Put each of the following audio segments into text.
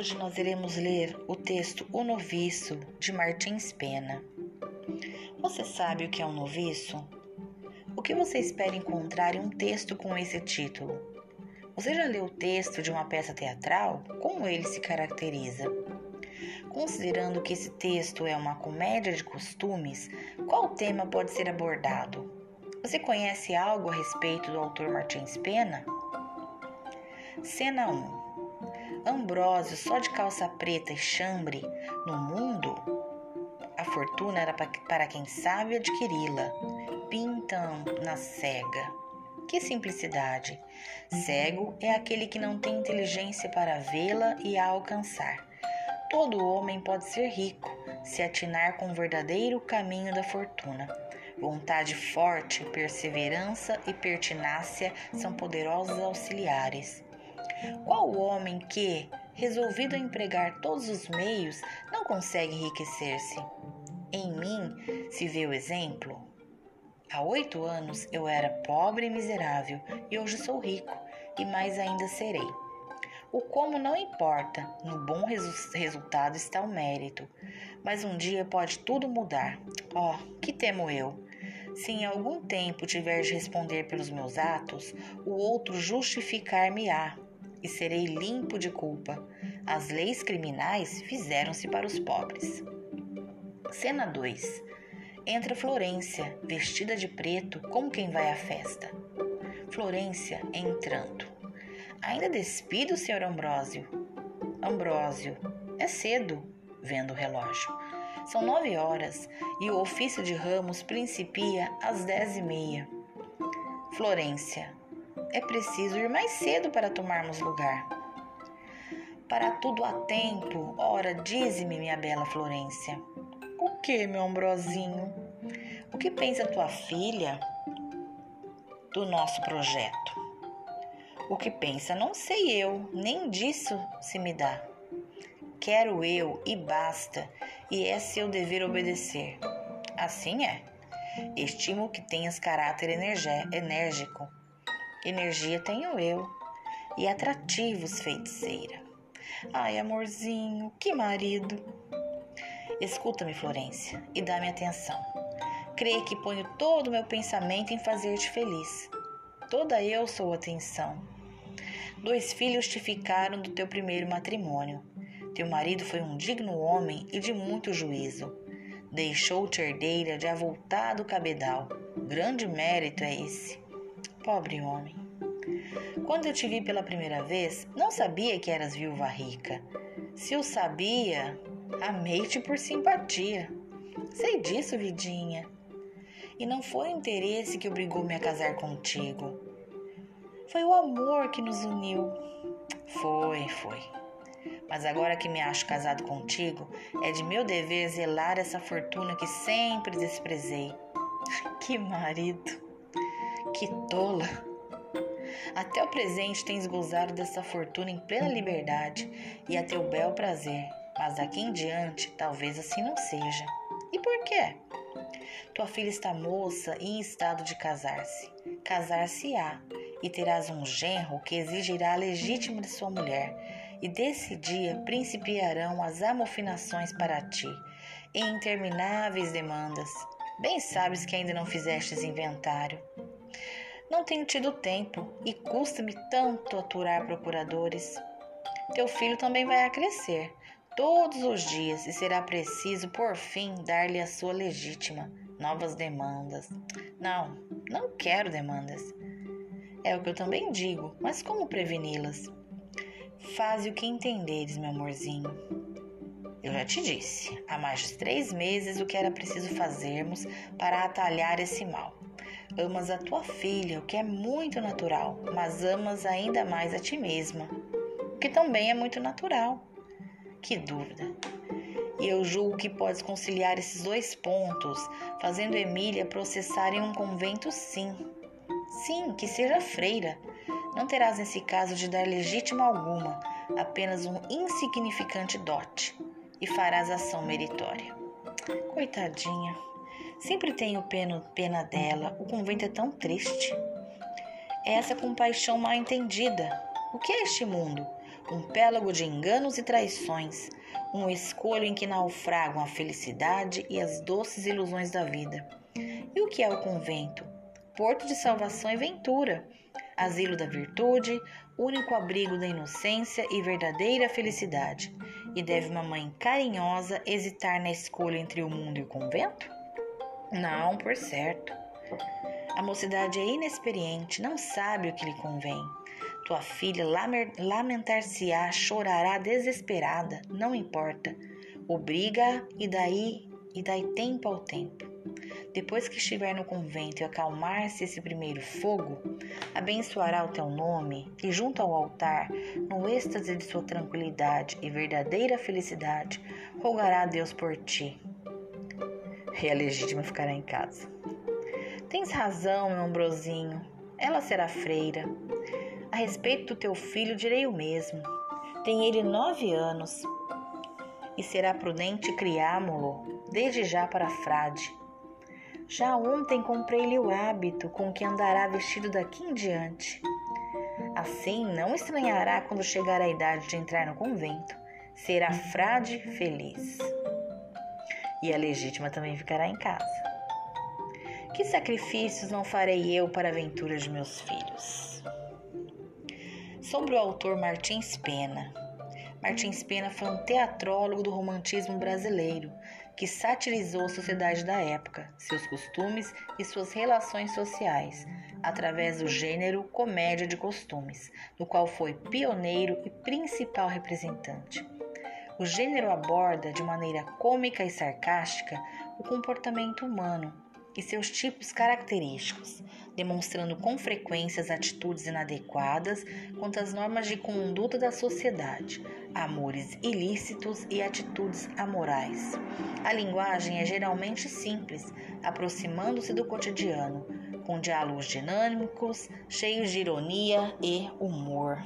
Hoje nós iremos ler o texto O Noviço de Martins Pena. Você sabe o que é um noviço? O que você espera encontrar em um texto com esse título? Você já leu o texto de uma peça teatral? Como ele se caracteriza? Considerando que esse texto é uma comédia de costumes, qual tema pode ser abordado? Você conhece algo a respeito do autor Martins Pena? Cena 1 Ambrósio, só de calça preta e chambre, no mundo, a fortuna era para quem sabe adquiri-la. Pintam na cega. Que simplicidade! Cego é aquele que não tem inteligência para vê-la e a alcançar. Todo homem pode ser rico se atinar com o verdadeiro caminho da fortuna. Vontade forte, perseverança e pertinácia são poderosos auxiliares. Qual homem que, resolvido a empregar todos os meios, não consegue enriquecer-se? Em mim se vê o exemplo. Há oito anos eu era pobre e miserável e hoje sou rico e mais ainda serei. O como não importa, no bom resu resultado está o mérito. Mas um dia pode tudo mudar. Oh, que temo eu! Se em algum tempo tiver de responder pelos meus atos, o outro justificar-me-á e serei limpo de culpa. As leis criminais fizeram-se para os pobres. Cena 2. Entra Florência, vestida de preto, como quem vai à festa. Florência entrando. Ainda despido, senhor Ambrósio? Ambrósio, é cedo, vendo o relógio. São nove horas e o ofício de ramos principia às dez e meia. Florência, é preciso ir mais cedo para tomarmos lugar. Para tudo há tempo, ora, dize-me, minha bela Florência. O que, meu Ambrosinho? O que pensa tua filha do nosso projeto? O que pensa não sei eu, nem disso se me dá. Quero eu e basta, e é seu dever obedecer. Assim é. Estimo que tenhas caráter enérgico Energia tenho eu e atrativos, feiticeira. Ai, amorzinho, que marido. Escuta-me, Florência, e dá-me atenção. Creio que ponho todo o meu pensamento em fazer-te feliz. Toda eu sou atenção. Dois filhos te ficaram do teu primeiro matrimônio. Teu marido foi um digno homem e de muito juízo. Deixou-te herdeira de avultado cabedal. Grande mérito é esse. Pobre homem. Quando eu te vi pela primeira vez, não sabia que eras viúva rica. Se o sabia, amei-te por simpatia. Sei disso, vidinha. E não foi o interesse que obrigou-me a casar contigo. Foi o amor que nos uniu. Foi, foi. Mas agora que me acho casado contigo, é de meu dever zelar essa fortuna que sempre desprezei. Que marido! Que tola! Até o presente tens gozado dessa fortuna em plena liberdade e a teu bel prazer, mas daqui em diante talvez assim não seja. E por quê? Tua filha está moça e em estado de casar-se. Casar-se-á e terás um genro que exigirá a legítima de sua mulher, e desse dia principiarão as amofinações para ti, e intermináveis demandas. Bem sabes que ainda não fizestes inventário. Não tenho tido tempo e custa-me tanto aturar procuradores. Teu filho também vai a crescer todos os dias e será preciso, por fim, dar-lhe a sua legítima, novas demandas. Não, não quero demandas. É o que eu também digo, mas como preveni-las? Faze o que entenderes, meu amorzinho. Eu já te disse, há mais de três meses, o que era preciso fazermos para atalhar esse mal. Amas a tua filha, o que é muito natural, mas amas ainda mais a ti mesma, o que também é muito natural. Que dúvida! E eu julgo que podes conciliar esses dois pontos, fazendo Emília processar em um convento, sim. Sim, que seja freira. Não terás nesse caso de dar legítima alguma, apenas um insignificante dote, e farás ação meritória. Coitadinha. Sempre tenho pena, pena dela. O convento é tão triste. É essa compaixão mal entendida. O que é este mundo? um pélago de enganos e traições, um escolho em que naufragam a felicidade e as doces ilusões da vida. E o que é o convento? Porto de salvação e ventura, asilo da virtude, único abrigo da inocência e verdadeira felicidade. E deve uma mãe carinhosa hesitar na escolha entre o mundo e o convento? Não, por certo. A mocidade é inexperiente, não sabe o que lhe convém. Tua filha lamentar-se-á, chorará desesperada, não importa. Obriga e daí e dai tempo ao tempo. Depois que estiver no convento e acalmar-se esse primeiro fogo, abençoará o teu nome e junto ao altar, no êxtase de sua tranquilidade e verdadeira felicidade, rogará a Deus por ti. E a legítima ficará em casa. Tens razão, meu Ambrosinho. Ela será freira. A respeito do teu filho, direi o mesmo. Tem ele nove anos e será prudente criámo-lo desde já para frade. Já ontem comprei-lhe o hábito com que andará vestido daqui em diante. Assim não estranhará quando chegar a idade de entrar no convento. Será frade feliz. E a legítima também ficará em casa. Que sacrifícios não farei eu para a aventura de meus filhos? Sobre o autor Martins Pena. Martins Pena foi um teatrólogo do romantismo brasileiro que satirizou a sociedade da época, seus costumes e suas relações sociais, através do gênero comédia de costumes, no qual foi pioneiro e principal representante. O gênero aborda de maneira cômica e sarcástica o comportamento humano, e seus tipos característicos, demonstrando com frequência as atitudes inadequadas quanto às normas de conduta da sociedade, amores ilícitos e atitudes amorais. A linguagem é geralmente simples, aproximando-se do cotidiano, com diálogos dinâmicos, cheios de ironia e humor.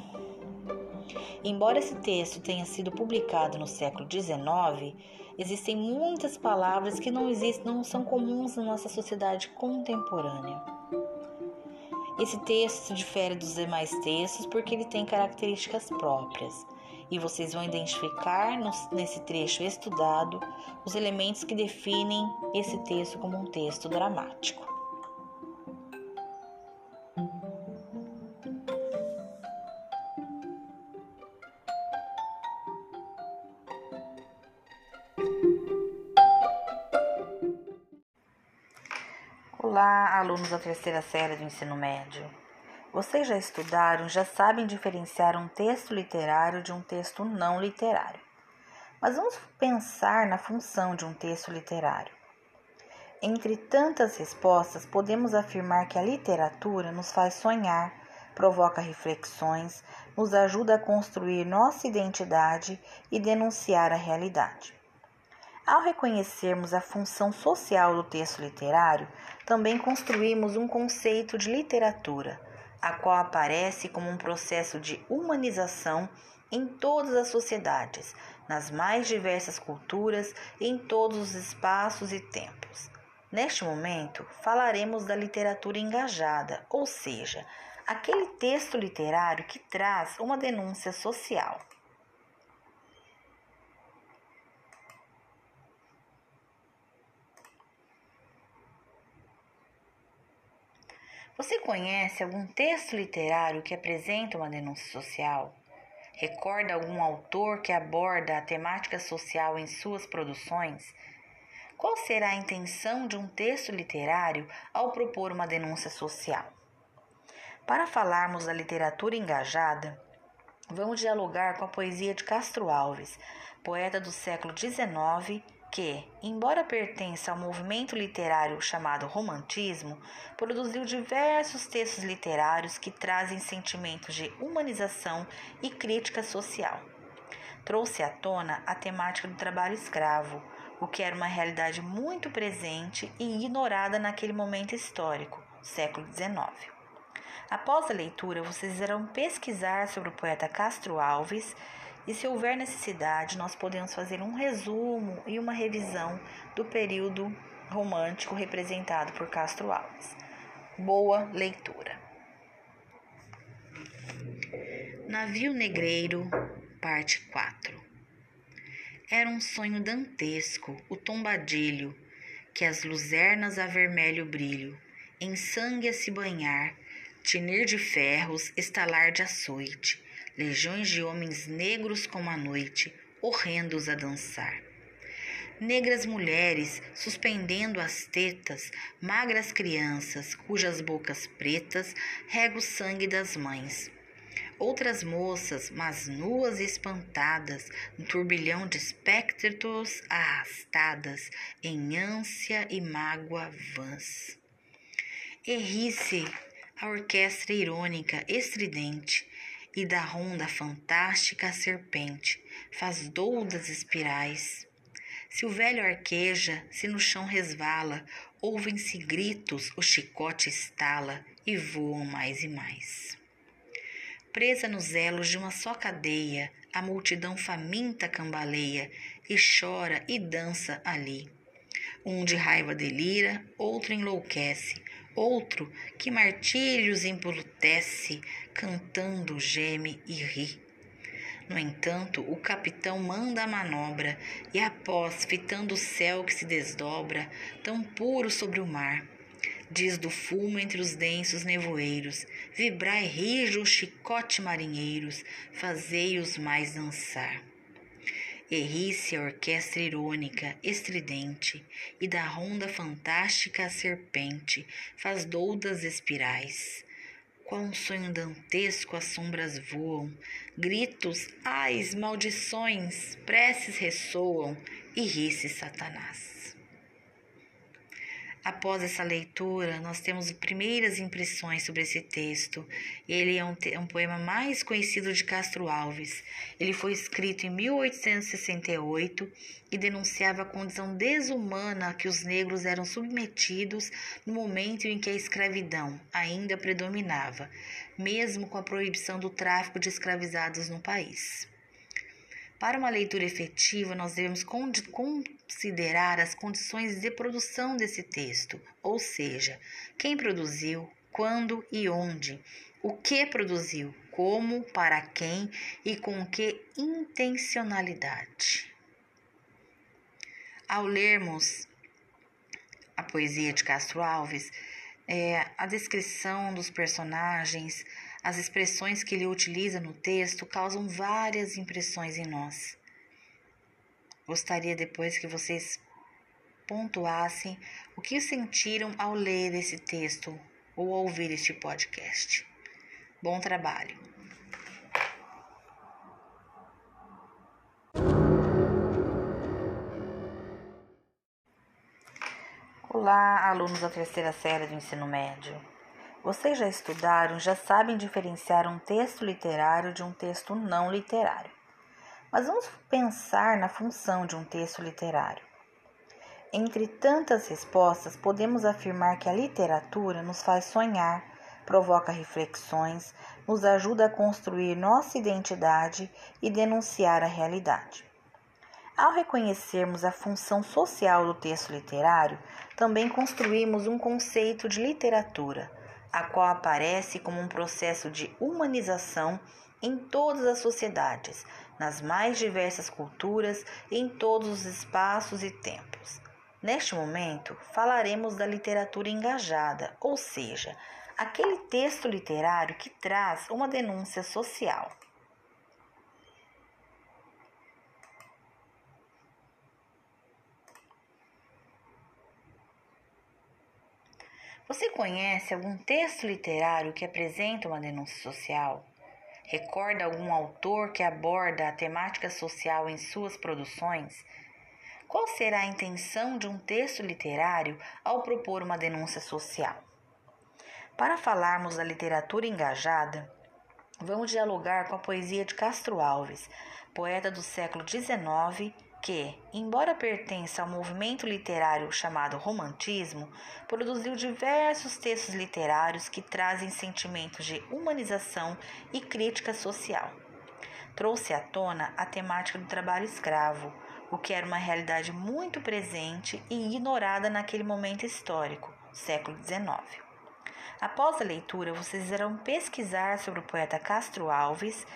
Embora esse texto tenha sido publicado no século XIX, Existem muitas palavras que não existem, não são comuns na nossa sociedade contemporânea. Esse texto se difere dos demais textos porque ele tem características próprias e vocês vão identificar nesse trecho estudado os elementos que definem esse texto como um texto dramático. Alunos da terceira série do ensino médio. Vocês já estudaram, já sabem diferenciar um texto literário de um texto não literário. Mas vamos pensar na função de um texto literário. Entre tantas respostas, podemos afirmar que a literatura nos faz sonhar, provoca reflexões, nos ajuda a construir nossa identidade e denunciar a realidade. Ao reconhecermos a função social do texto literário, também construímos um conceito de literatura, a qual aparece como um processo de humanização em todas as sociedades, nas mais diversas culturas em todos os espaços e tempos. Neste momento, falaremos da literatura engajada, ou seja, aquele texto literário que traz uma denúncia social. Você conhece algum texto literário que apresenta uma denúncia social? Recorda algum autor que aborda a temática social em suas produções? Qual será a intenção de um texto literário ao propor uma denúncia social? Para falarmos da literatura engajada, vamos dialogar com a poesia de Castro Alves, poeta do século XIX que, embora pertença ao movimento literário chamado Romantismo, produziu diversos textos literários que trazem sentimentos de humanização e crítica social. Trouxe à tona a temática do trabalho escravo, o que era uma realidade muito presente e ignorada naquele momento histórico, século XIX. Após a leitura, vocês irão pesquisar sobre o poeta Castro Alves e se houver necessidade, nós podemos fazer um resumo e uma revisão do período romântico representado por Castro Alves. Boa leitura. Navio negreiro, parte 4. Era um sonho dantesco, o tombadilho, que as luzernas a vermelho brilho, em sangue a se banhar, tinir de ferros, estalar de açoite, legiões de homens negros como a noite, horrendos a dançar. Negras mulheres suspendendo as tetas, magras crianças cujas bocas pretas rega o sangue das mães. Outras moças, mas nuas e espantadas, no turbilhão de espectros arrastadas, em ânsia e mágoa vãs. Errice a orquestra irônica, estridente, e da ronda fantástica a serpente faz doudas espirais. Se o velho arqueja, se no chão resvala, ouvem-se gritos, o chicote estala e voam mais e mais. Presa nos elos de uma só cadeia, a multidão faminta cambaleia e chora e dança ali. Um de raiva delira, outro enlouquece, outro que martírios embrutece, cantando geme e ri. No entanto, o capitão manda a manobra e após, fitando o céu que se desdobra, tão puro sobre o mar, diz do fumo entre os densos nevoeiros: Vibrai rijo o chicote marinheiros, fazei-os mais dançar. Errice a orquestra irônica, estridente, e da ronda fantástica a serpente faz doudas espirais. Um sonho dantesco as sombras voam, gritos, ais, maldições, preces ressoam, e ri-se Satanás. Após essa leitura, nós temos primeiras impressões sobre esse texto. Ele é um, um, poema mais conhecido de Castro Alves. Ele foi escrito em 1868 e denunciava a condição desumana a que os negros eram submetidos no momento em que a escravidão ainda predominava, mesmo com a proibição do tráfico de escravizados no país. Para uma leitura efetiva, nós devemos considerar as condições de produção desse texto, ou seja, quem produziu, quando e onde, o que produziu, como, para quem e com que intencionalidade. Ao lermos a poesia de Castro Alves, é, a descrição dos personagens, as expressões que ele utiliza no texto causam várias impressões em nós. Gostaria depois que vocês pontuassem o que sentiram ao ler esse texto ou ouvir este podcast. Bom trabalho! Olá, alunos da terceira série do ensino médio. Vocês já estudaram, já sabem diferenciar um texto literário de um texto não literário. Mas vamos pensar na função de um texto literário. Entre tantas respostas, podemos afirmar que a literatura nos faz sonhar, provoca reflexões, nos ajuda a construir nossa identidade e denunciar a realidade. Ao reconhecermos a função social do texto literário, também construímos um conceito de literatura a qual aparece como um processo de humanização em todas as sociedades, nas mais diversas culturas, em todos os espaços e tempos. Neste momento, falaremos da literatura engajada, ou seja, aquele texto literário que traz uma denúncia social. Você conhece algum texto literário que apresenta uma denúncia social? Recorda algum autor que aborda a temática social em suas produções? Qual será a intenção de um texto literário ao propor uma denúncia social? Para falarmos da literatura engajada, vamos dialogar com a poesia de Castro Alves, poeta do século XIX que, embora pertença ao movimento literário chamado Romantismo, produziu diversos textos literários que trazem sentimentos de humanização e crítica social. Trouxe à tona a temática do trabalho escravo, o que era uma realidade muito presente e ignorada naquele momento histórico, século XIX. Após a leitura, vocês irão pesquisar sobre o poeta Castro Alves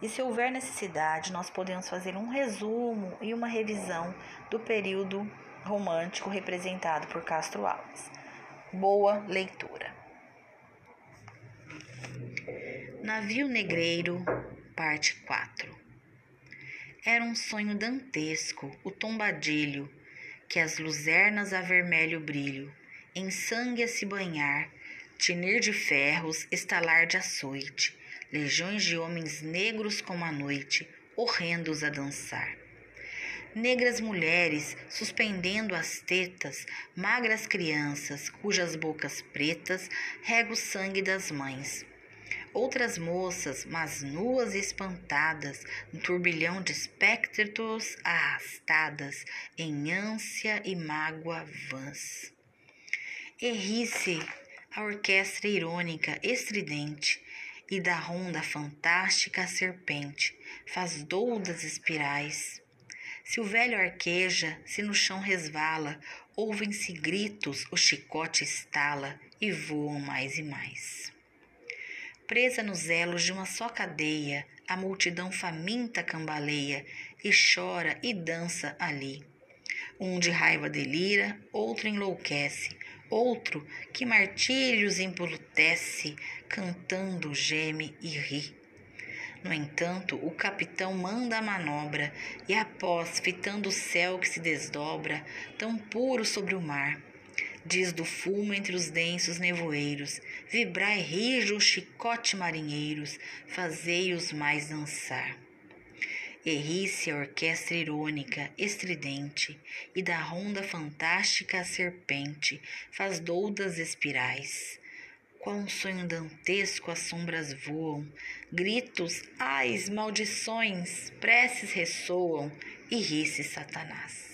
E se houver necessidade, nós podemos fazer um resumo e uma revisão do período romântico representado por Castro Alves. Boa leitura. Navio Negreiro, parte 4. Era um sonho dantesco, o tombadilho, que as luzernas a vermelho brilho, em sangue a se banhar, tinir de ferros, estalar de açoite, legiões de homens negros como a noite, horrendos a dançar. Negras mulheres suspendendo as tetas, magras crianças cujas bocas pretas rega o sangue das mães. Outras moças, mas nuas e espantadas, no turbilhão de espectros arrastadas, em ânsia e mágoa vãs. Errice a orquestra irônica, estridente, e da ronda fantástica a serpente faz doudas espirais. Se o velho arqueja, se no chão resvala, ouvem-se gritos, o chicote estala e voam mais e mais. Presa nos elos de uma só cadeia, a multidão faminta cambaleia e chora e dança ali. Um de raiva delira, outro enlouquece, outro que martírios embrutece, cantando geme e ri. No entanto, o capitão manda a manobra e após, fitando o céu que se desdobra, tão puro sobre o mar, diz do fumo entre os densos nevoeiros, vibrai rijo o chicote marinheiros, fazei-os mais dançar. Errice a orquestra irônica, estridente, e da ronda fantástica a serpente faz doudas espirais. Qual um sonho dantesco as sombras voam, gritos, ais, maldições, preces ressoam, e ri-se Satanás.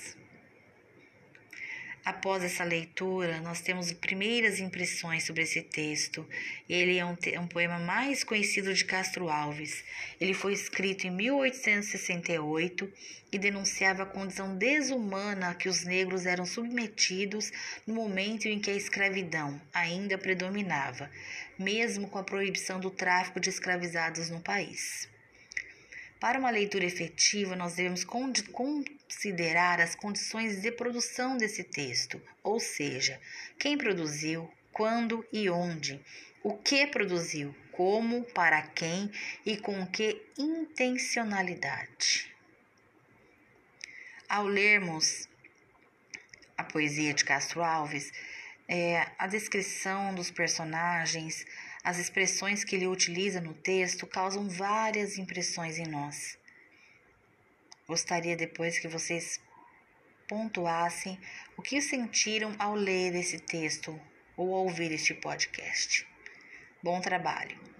Após essa leitura, nós temos primeiras impressões sobre esse texto. Ele é um, é um, poema mais conhecido de Castro Alves. Ele foi escrito em 1868 e denunciava a condição desumana a que os negros eram submetidos no momento em que a escravidão ainda predominava, mesmo com a proibição do tráfico de escravizados no país. Para uma leitura efetiva, nós devemos considerar as condições de produção desse texto, ou seja, quem produziu, quando e onde, o que produziu, como, para quem e com que intencionalidade. Ao lermos a poesia de Castro Alves, é, a descrição dos personagens, as expressões que ele utiliza no texto causam várias impressões em nós. Gostaria depois que vocês pontuassem o que sentiram ao ler esse texto ou ouvir este podcast. Bom trabalho!